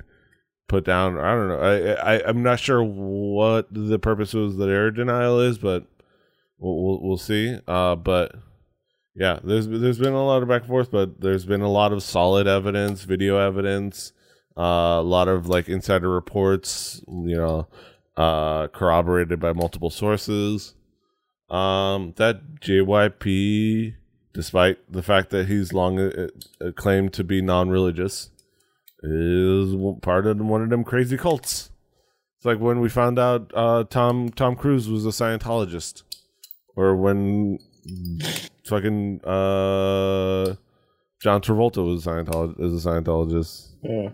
S1: put down. I don't know. I, I I'm not sure what the purpose of the air denial is, but we'll we'll, we'll see. Uh, but yeah, there's there's been a lot of back and forth, but there's been a lot of solid evidence, video evidence, uh, a lot of like insider reports, you know, uh, corroborated by multiple sources. Um, that JYP, despite the fact that he's long uh, uh, claimed to be non-religious, is part of one of them crazy cults. It's like when we found out uh, Tom Tom Cruise was a Scientologist, or when fucking uh, John Travolta was a Scientologist. Is a Scientologist.
S2: Yeah.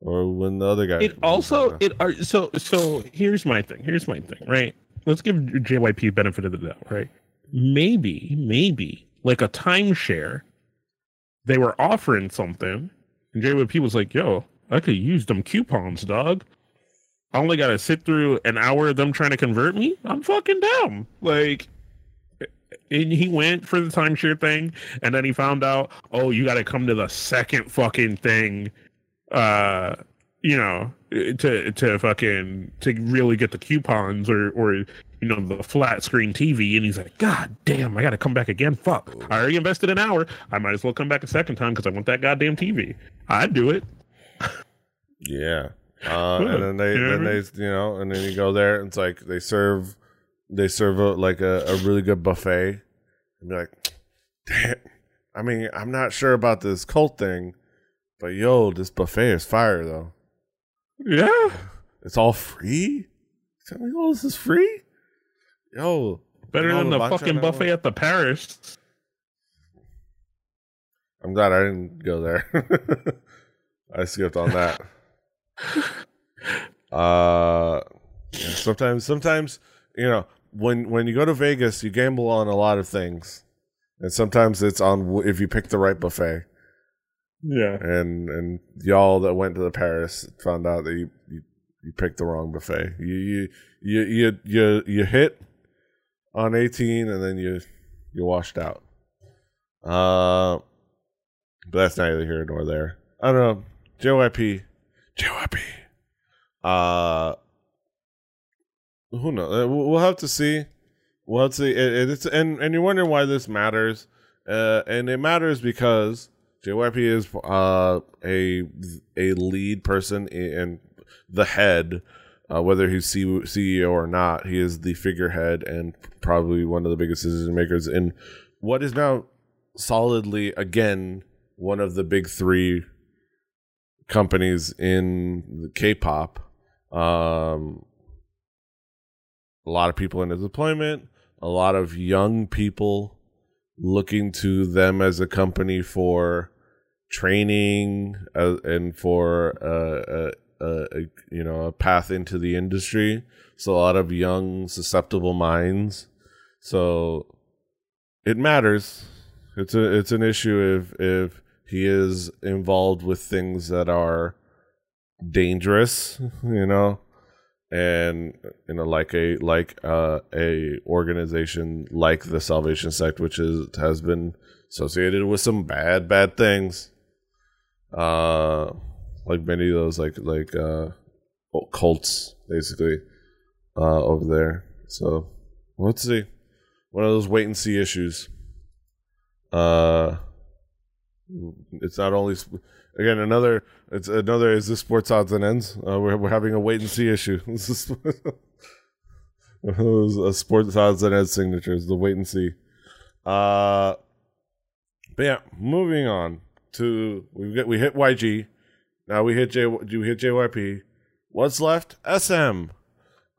S1: Or when the other guy.
S2: It also it are so so. Here's my thing. Here's my thing. Right. Let's give JYP benefit of the doubt. Right. Maybe maybe like a timeshare. They were offering something and JYP was like, yo, I could use them coupons, dog. I only got to sit through an hour of them trying to convert me. I'm fucking down. Like, and he went for the timeshare thing, and then he found out, oh, you got to come to the second fucking thing, uh, you know, to to fucking to really get the coupons or or you know the flat screen TV. And he's like, God damn, I got to come back again. Fuck, I already invested an hour. I might as well come back a second time because I want that goddamn TV. I'd do it.
S1: yeah. Uh, and then they, then they, you know, and then you go there, and it's like they serve, they serve a, like a, a really good buffet, and be like, damn. I mean, I'm not sure about this cult thing, but yo, this buffet is fire though.
S2: Yeah.
S1: It's all free? Tell me all this is free? Yo,
S2: Better than the fucking buffet at the Paris.
S1: I'm glad I didn't go there. I skipped on that. Uh, yeah, sometimes, sometimes you know when when you go to Vegas, you gamble on a lot of things, and sometimes it's on if you pick the right buffet.
S2: Yeah.
S1: And and y'all that went to the Paris found out that you you, you picked the wrong buffet. You you you you you, you hit on 18 and then you you washed out. Uh, but that's neither here nor there. I don't know. JYP, JYP. Uh, who knows? Uh, We'll have to see. We'll have to see. It, it's and and you're wondering why this matters. Uh, and it matters because JYP is uh a a lead person and the head. Uh, whether he's CEO or not, he is the figurehead and probably one of the biggest decision makers in what is now solidly again one of the big three companies in K-pop. Um, a lot of people in his deployment, a lot of young people looking to them as a company for training uh, and for uh, uh, uh, you know a path into the industry. So a lot of young, susceptible minds. So it matters. It's a it's an issue if if he is involved with things that are dangerous, you know, and you know like a like uh, a organization like the Salvation Sect, which is has been associated with some bad bad things, uh, like many of those like like uh, cults basically uh, over there. So let's see, one of those wait and see issues. Uh, it's not only again another it's another is this sports odds and ends? Uh, we're, we're having a wait and see issue. This is a sports odds and ends signatures the wait and see. Uh but yeah moving on to we get we hit yg now we hit j Do we hit jyp what's left? Sm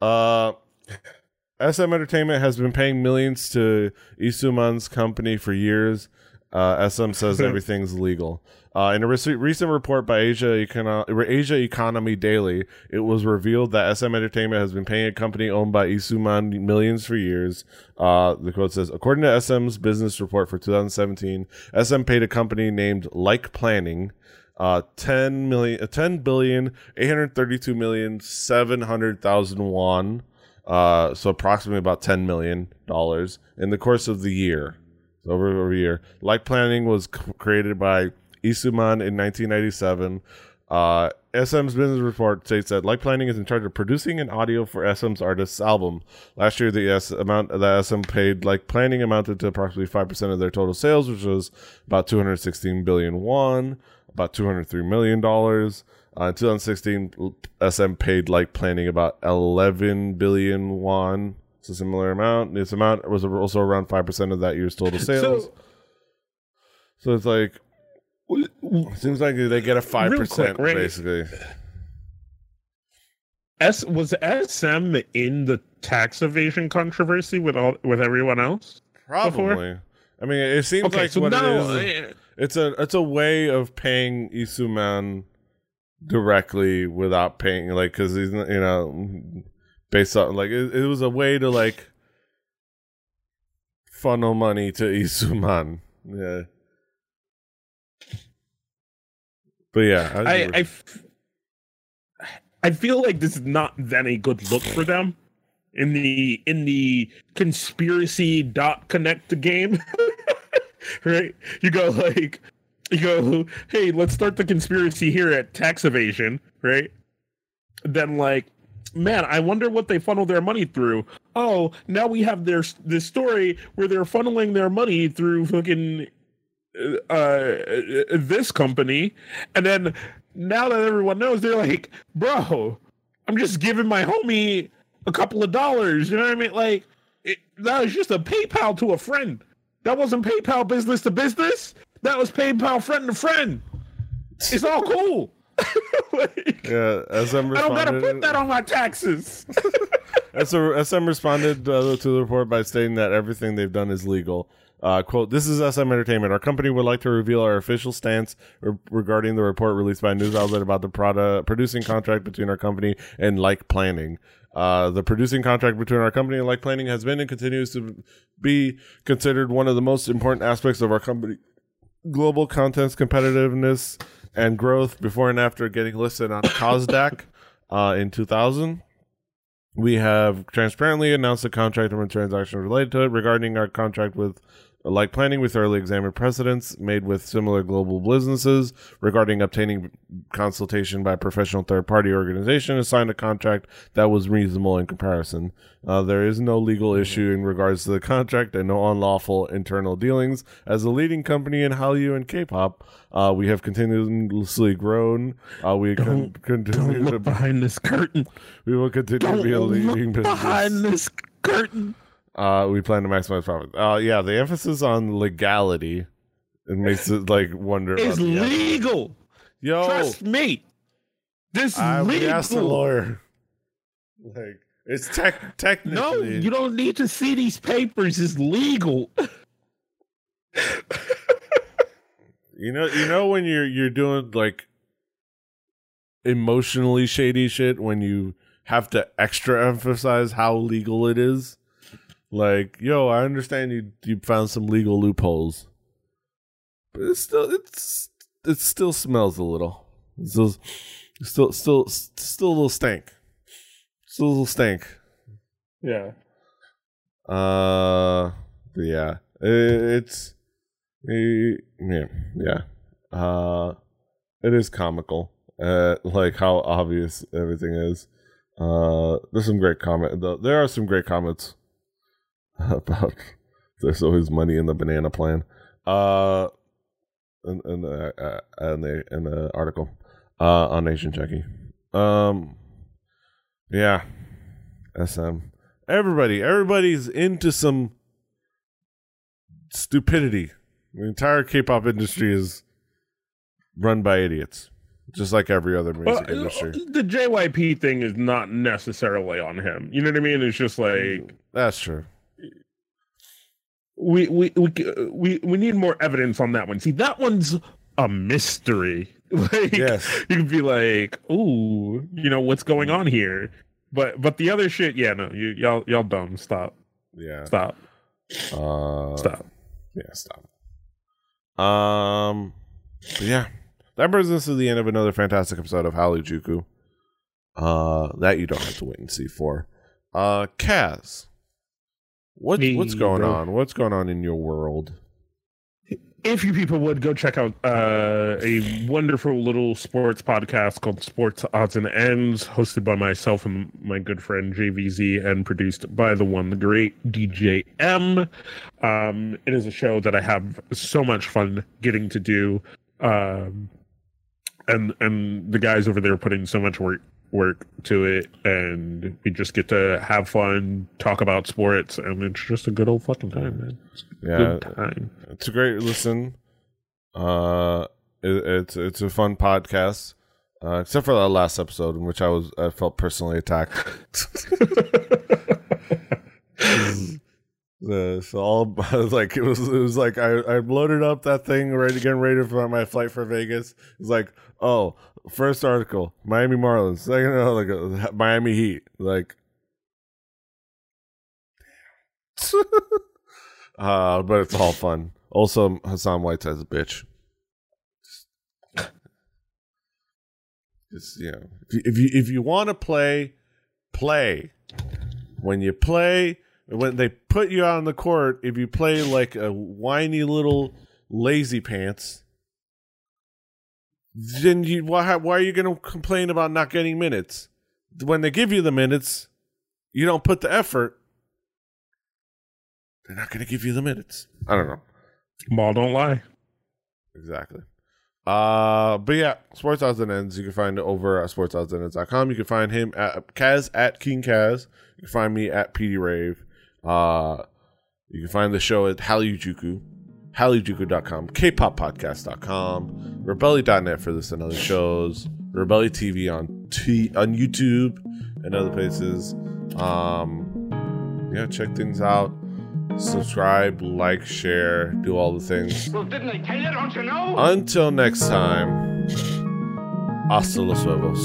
S1: uh SM Entertainment has been paying millions to Lee Soo-man's company for years. Uh, SM says everything's legal. Uh, in a rec- recent report by Asia, Econo- Asia Economy Daily, it was revealed that SM Entertainment has been paying a company owned by Lee Soo-man millions for years. Uh, the quote says, according to SM's business report for 2017, SM paid a company named Like Planning uh 10 million uh, 10 billion 832 million 700,000 won uh so approximately about 10 million dollars in the course of the year over over a year like planning was c- created by Lee Soo-man in 1997 uh SM's business report states that Like Planning is in charge of producing an audio for SM's artist's album. Last year, the S amount that SM paid Like Planning amounted to approximately five percent of their total sales, which was about 216 billion won, about 203 million dollars. Uh, in 2016, SM paid Like Planning about 11 billion won. It's a similar amount. This amount was also around five percent of that year's total sales.
S2: So,
S1: So, it's like it seems like they get a five percent basically.
S2: S was SM in the tax evasion controversy with all with everyone else?
S1: Probably. I mean, it seems
S2: Okay,
S1: like
S2: so
S1: what
S2: now
S1: it is.
S2: uh,
S1: It's a it's a way of paying Lee Soo-man directly without paying, like, because he's you know based on like it, it was a way to like funnel money to Lee Soo-man. Yeah. But yeah,
S2: I, I, f- I feel like this is not then a good look for them in the in the conspiracy dot connect game. right? You go like you go, hey, let's start the conspiracy here at tax evasion, right? Then like, man, I wonder what they funnel their money through. Oh, now we have their this story where they're funneling their money through fucking uh, uh, this company, and then now that everyone knows, they're like, bro, I'm just giving my homie a couple of dollars. You know what I mean? Like it, that was just a PayPal to a friend. That wasn't PayPal business to business. That was PayPal friend to friend. It's all cool. like,
S1: Yeah, SM
S2: I don't gotta put that on my taxes.
S1: SM, SM responded uh, to the report by stating that everything they've done is legal. Uh, quote, this is SM Entertainment. Our company would like to reveal our official stance re- regarding the report released by a news outlet about the product, producing contract between our company and Like Planning. Uh, the producing contract between our company and Like Planning has been and continues to be considered one of the most important aspects of our company global content's competitiveness and growth before and after getting listed on KOSDAQ uh, in 2000. We have transparently announced the contract and transaction related to it. Regarding our contract with like planning, we thoroughly examined precedents made with similar global businesses regarding obtaining consultation by a professional third party organization and signed a contract that was reasonable in comparison. Uh, there is no legal issue in regards to the contract and no unlawful internal dealings. As a leading company in Hallyu and K-pop, uh, we have continuously grown. Uh, we
S2: Don't-
S1: continue
S2: Don't
S1: to
S2: behind this curtain.
S1: we will continue to
S2: Don't
S1: be a leading
S2: look behind this curtain.
S1: Uh, we plan to maximize profit. Uh, yeah, the emphasis on legality it makes it like wonder.
S2: It's legal.
S1: Yo,
S2: Trust me. This is
S1: I
S2: legal.
S1: asked the lawyer. Like it's tech technically.
S2: No, you don't need to see these papers. It's legal.
S1: You know, you know when you're you're doing like emotionally shady shit when you have to extra emphasize how legal it is. Like, yo, I understand you you found some legal loopholes, but it's still it's it still smells a little. It's still still still still a little stank. Still a little stank.
S2: Yeah.
S1: Uh, yeah, it, it's eh, yeah, yeah. Uh, it is comical. Uh, like how obvious everything is. Uh, there's some great comment. though There are some great comments about. There's always money in the banana plan. Uh, in in the uh, in the in the article, uh, on Asian Junkie. Um, yeah, SM everybody everybody's into some stupidity the entire k-pop industry is run by idiots just like every other music
S2: Well,
S1: industry
S2: the JYP thing is not necessarily on him. You know what I mean? It's just like
S1: that's true
S2: we we we we we need more evidence on that one. See, that one's a mystery. Like
S1: yes
S2: you can be like, "Ooh, you know what's going on here?" But but the other shit, yeah, no, you y'all y'all dumb. Stop,
S1: yeah
S2: stop,
S1: uh
S2: stop.
S1: yeah stop um yeah that brings us to the end of another fantastic episode of Halijuku. uh that you don't have to wait and see for uh Kaz what,
S2: Hey,
S1: what's going
S2: bro.
S1: on what's going on in your world
S2: If you people would go check out uh, a wonderful little sports podcast called Sports Odds and Ends, hosted by myself and my good friend JVZ, and produced by the one, the great DJ M. Um, it is a show that I have so much fun getting to do, um, and and the guys over there putting so much work work to it, and we just get to have fun, talk about sports, and it's just a good old fucking time, man. It's a
S1: yeah
S2: good time.
S1: it's a great listen. Uh, it, it's it's a fun podcast, uh, except for that last episode in which I was I felt personally attacked. The so all like it was it was like I, I loaded up that thing ready getting ready for my flight for Vegas. It's like oh first article Miami Marlins second oh, like Miami Heat like uh but it's all fun. Also Hassan Whiteside's a bitch. Just you know if you if you, if you want to play, play. When you play when they put you out on the court, if you play like a whiny little lazy pants, then you why why are you going to complain about not getting minutes? When they give you the minutes, you don't put the effort. They're not going to give you the minutes. I don't know
S2: Ball don't lie.
S1: exactly. Uh, but yeah, Sports Odds and Ends. You can find it over at sportsoddsands.com. You can find him at Kaz at King Kaz. You can find me at PD Rave. Uh, you can find the show at Halijuku, halijuku.com, kpoppodcast.com, rebelly.net for this and other shows. Rebelli TV on T on YouTube and other places. Um, yeah, check things out. Subscribe, like, share, do all the things.
S3: Well, didn't they tell you? Don't you know?
S1: Until next time, hasta los huevos.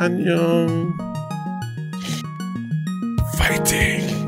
S1: Annyeong. Fighting.